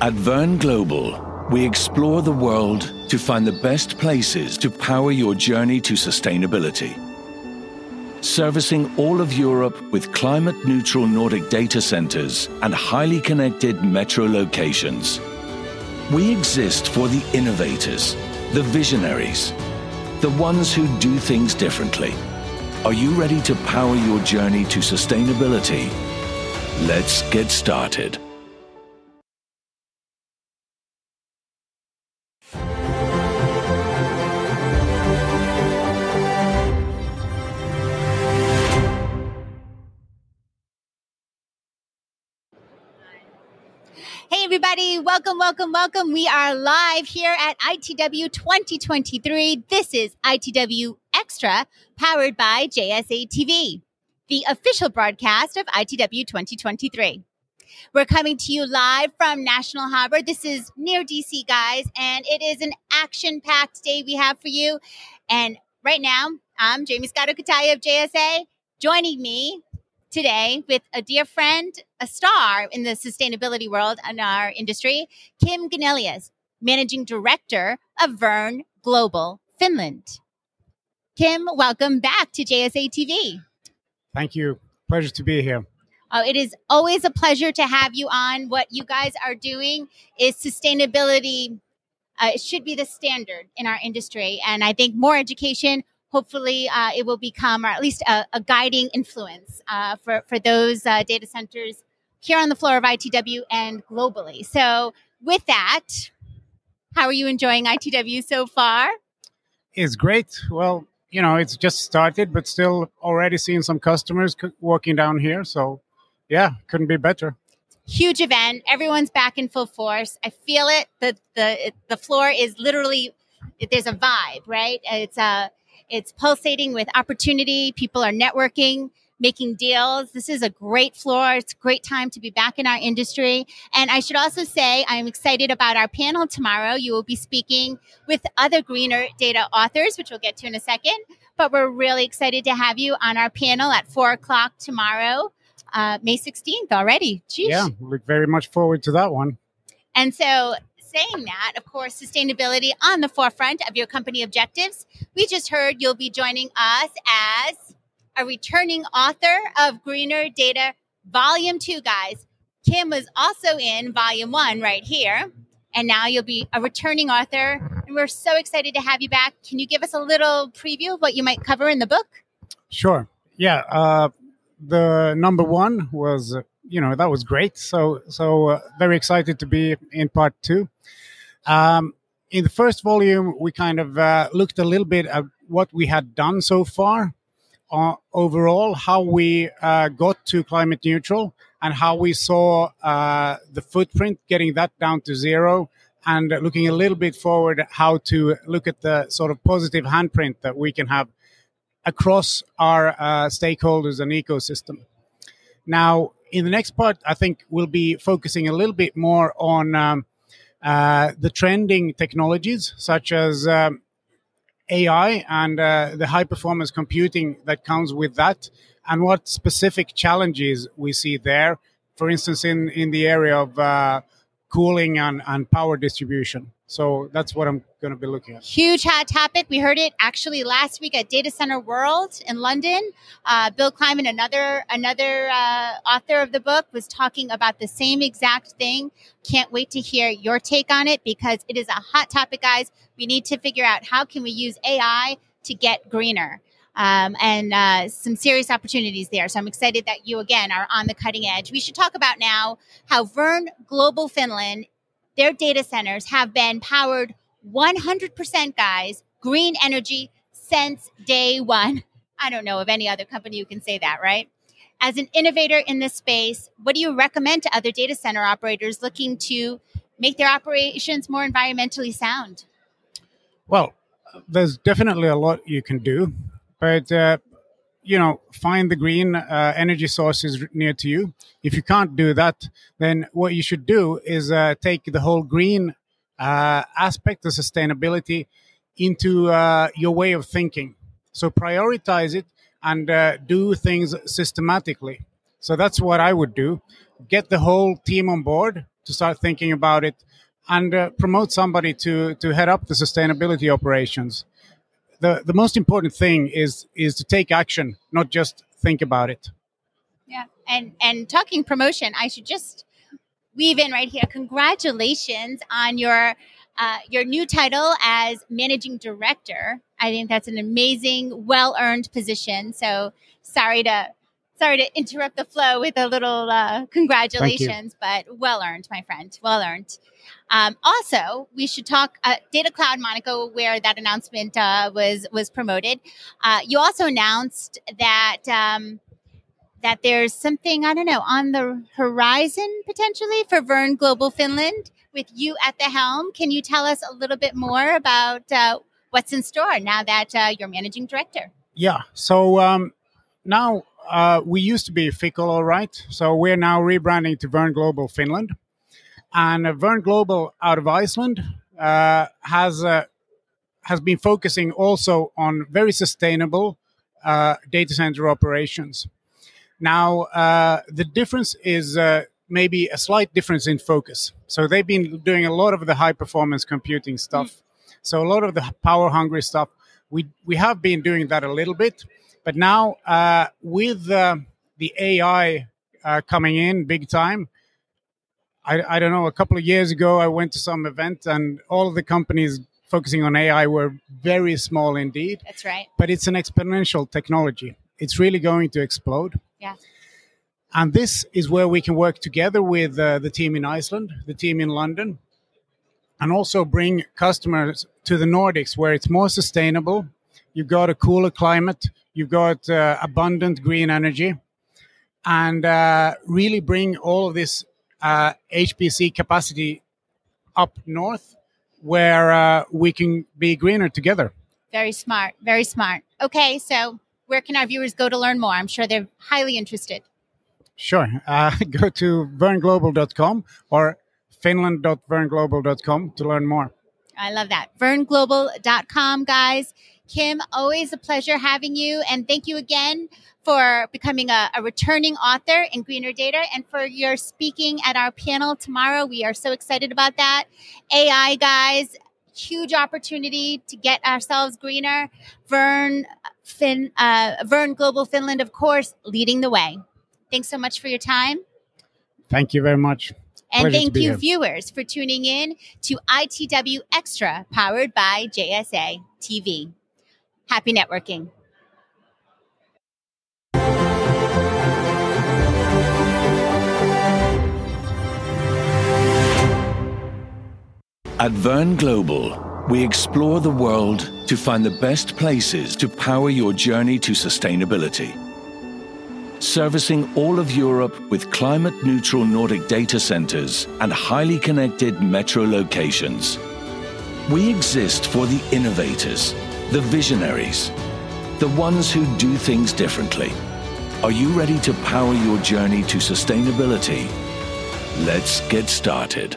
At Verne Global, we explore the world to find the best places to power your journey to sustainability. Servicing all of Europe with climate neutral Nordic data centers and highly connected metro locations. We exist for the innovators, the visionaries, the ones who do things differently. Are you ready to power your journey to sustainability? Let's get started. Everybody. Welcome, welcome, welcome. We are live here at ITW 2023. This is ITW Extra, powered by JSA TV, the official broadcast of ITW 2023. We're coming to you live from National Harbor. This is near DC, guys, and it is an action packed day we have for you. And right now, I'm Jaymie Scotto Cutaia of JSA. Joining me today with a dear friend, a star in the sustainability world in our industry, Kim Gunnelius, Managing Director of Verne Global Finland. Kim, welcome back to JSA TV. Thank you. Pleasure to be here. Oh, it is always a pleasure to have you on. What you guys are doing is sustainability. Uh, it should be the standard in our industry. And I think more education, hopefully uh, it will become, or at least a, a guiding influence uh, for, for those uh, data centers here on the floor of ITW and globally. So, with that, how are you enjoying ITW so far? It's great. Well, you know, it's just started, but still already seeing some customers c- walking down here. So, yeah, couldn't be better. Huge event. Everyone's back in full force. I feel it. The the the floor is literally there's a vibe, right? It's uh it's pulsating with opportunity. People are networking, making deals. This is a great floor. It's a great time to be back in our industry. And I should also say I'm excited about our panel tomorrow. You will be speaking with other greener data authors, which we'll get to in a second. But we're really excited to have you on our panel at four o'clock tomorrow uh, May 16th already. Jeez. Yeah, look very much forward to that one. And so, saying that, of course, sustainability on the forefront of your company objectives. We just heard you'll be joining us as a returning author of Greener Data Volume 2, guys. Kim was also in Volume 1 right here. And now you'll be a returning author. And we're so excited to have you back. Can you give us a little preview of what you might cover in the book? Sure. Yeah. Uh, the number one was you know that was great so so uh, very excited to be in part two um, in the first volume we kind of uh, looked a little bit at what we had done so far uh, overall how we uh, got to climate neutral and how we saw uh, the footprint getting that down to zero and looking a little bit forward how to look at the sort of positive handprint that we can have across our uh, stakeholders and ecosystem. Now, in the next part, I think we'll be focusing a little bit more on um, uh, the trending technologies such as um, AI and uh, the high performance computing that comes with that, and what specific challenges we see there. For instance, in, in the area of uh, cooling and, and power distribution. So that's what I'm going to be looking at. Huge hot topic. We heard it actually last week at Data Center World in London. Uh, Bill Kleyman, another another uh, author of the book, was talking about the same exact thing. Can't wait to hear your take on it because it is a hot topic, guys. We need to figure out how can we use AI to get greener. Um, and uh, some serious opportunities there. So I'm excited that you again are on the cutting edge. We should talk about now how Verne Global Finland their data centers have been powered 100% guys. Green energy since day one. I don't know of any other company who can say that right? As an innovator in this space what do you recommend to other data center operators looking to make their operations more environmentally sound? Well there's definitely a lot you can do but uh, you know find the green uh, energy sources near to you. If you can't do that then what you should do is uh, take the whole green uh, aspect of sustainability into uh, your way of thinking. So prioritize it and uh, do things systematically. So that's what i would do. Get the whole team on board to start thinking about it and uh, promote somebody to to head up the sustainability operations. The the most important thing is is to take action, not just think about it. Yeah, and and talking promotion, I should just weave in right here. Congratulations on your uh, your new title as managing director. I think that's an amazing, well earned position. So sorry to sorry to interrupt the flow with a little uh, congratulations, but well earned, my friend. Well earned. Um, also, we should talk uh, Data Cloud Monaco, where that announcement uh, was was promoted. Uh, you also announced that um, that there's something I don't know on the horizon potentially for Verne Global Finland with you at the helm. Can you tell us a little bit more about uh, what's in store now that uh, you're managing director? Yeah. So um, now uh, we used to be Ficolo, all right. So we're now rebranding to Verne Global Finland, and uh, Verne Global out of Iceland uh, has uh, has been focusing also on very sustainable data center operations. Now, uh, the difference is uh, maybe a slight difference in focus. So they've been doing a lot of the high performance computing stuff. Mm. So a lot of the power hungry stuff. We we have been doing that a little bit, but now uh, with uh, the AI uh, coming in big time, I, I don't know. A couple of years ago, I went to some event, and all of the companies focusing on AI were very small indeed. That's right. But it's an exponential technology. It's really going to explode. Yeah. And this is where we can work together with uh, the team in Iceland, the team in London, and also bring customers to the Nordics where it's more sustainable. You've got a cooler climate, you've got uh, abundant green energy, and uh, really bring all of this HPC uh, capacity up north where uh, we can be greener together. Very smart, very smart. Okay, so where can our viewers go to learn more? I'm sure they're highly interested. Sure. Uh, go to verneglobal.com or finland.verneglobal.com to learn more. I love that. verneglobal.com, guys. Kim, always a pleasure having you. And thank you again for becoming a, a, returning author in Greener Data and for your speaking at our panel tomorrow. We are so excited about that. AI, guys, huge opportunity to get ourselves greener. Vern, fin, uh, Verne Global Finland, of course, leading the way. Thanks so much for your time. Thank you very much. And Pleasure thank you, here. viewers, for tuning in to ITW Extra, powered by JSA TV. Happy networking. At Verne Global, we explore the world to find the best places to power your journey to sustainability servicing all of Europe with climate neutral Nordic data centers and highly connected metro locations. We exist for the innovators, the visionaries, the ones who do things differently. Are you ready to power your journey to sustainability? Let's get started.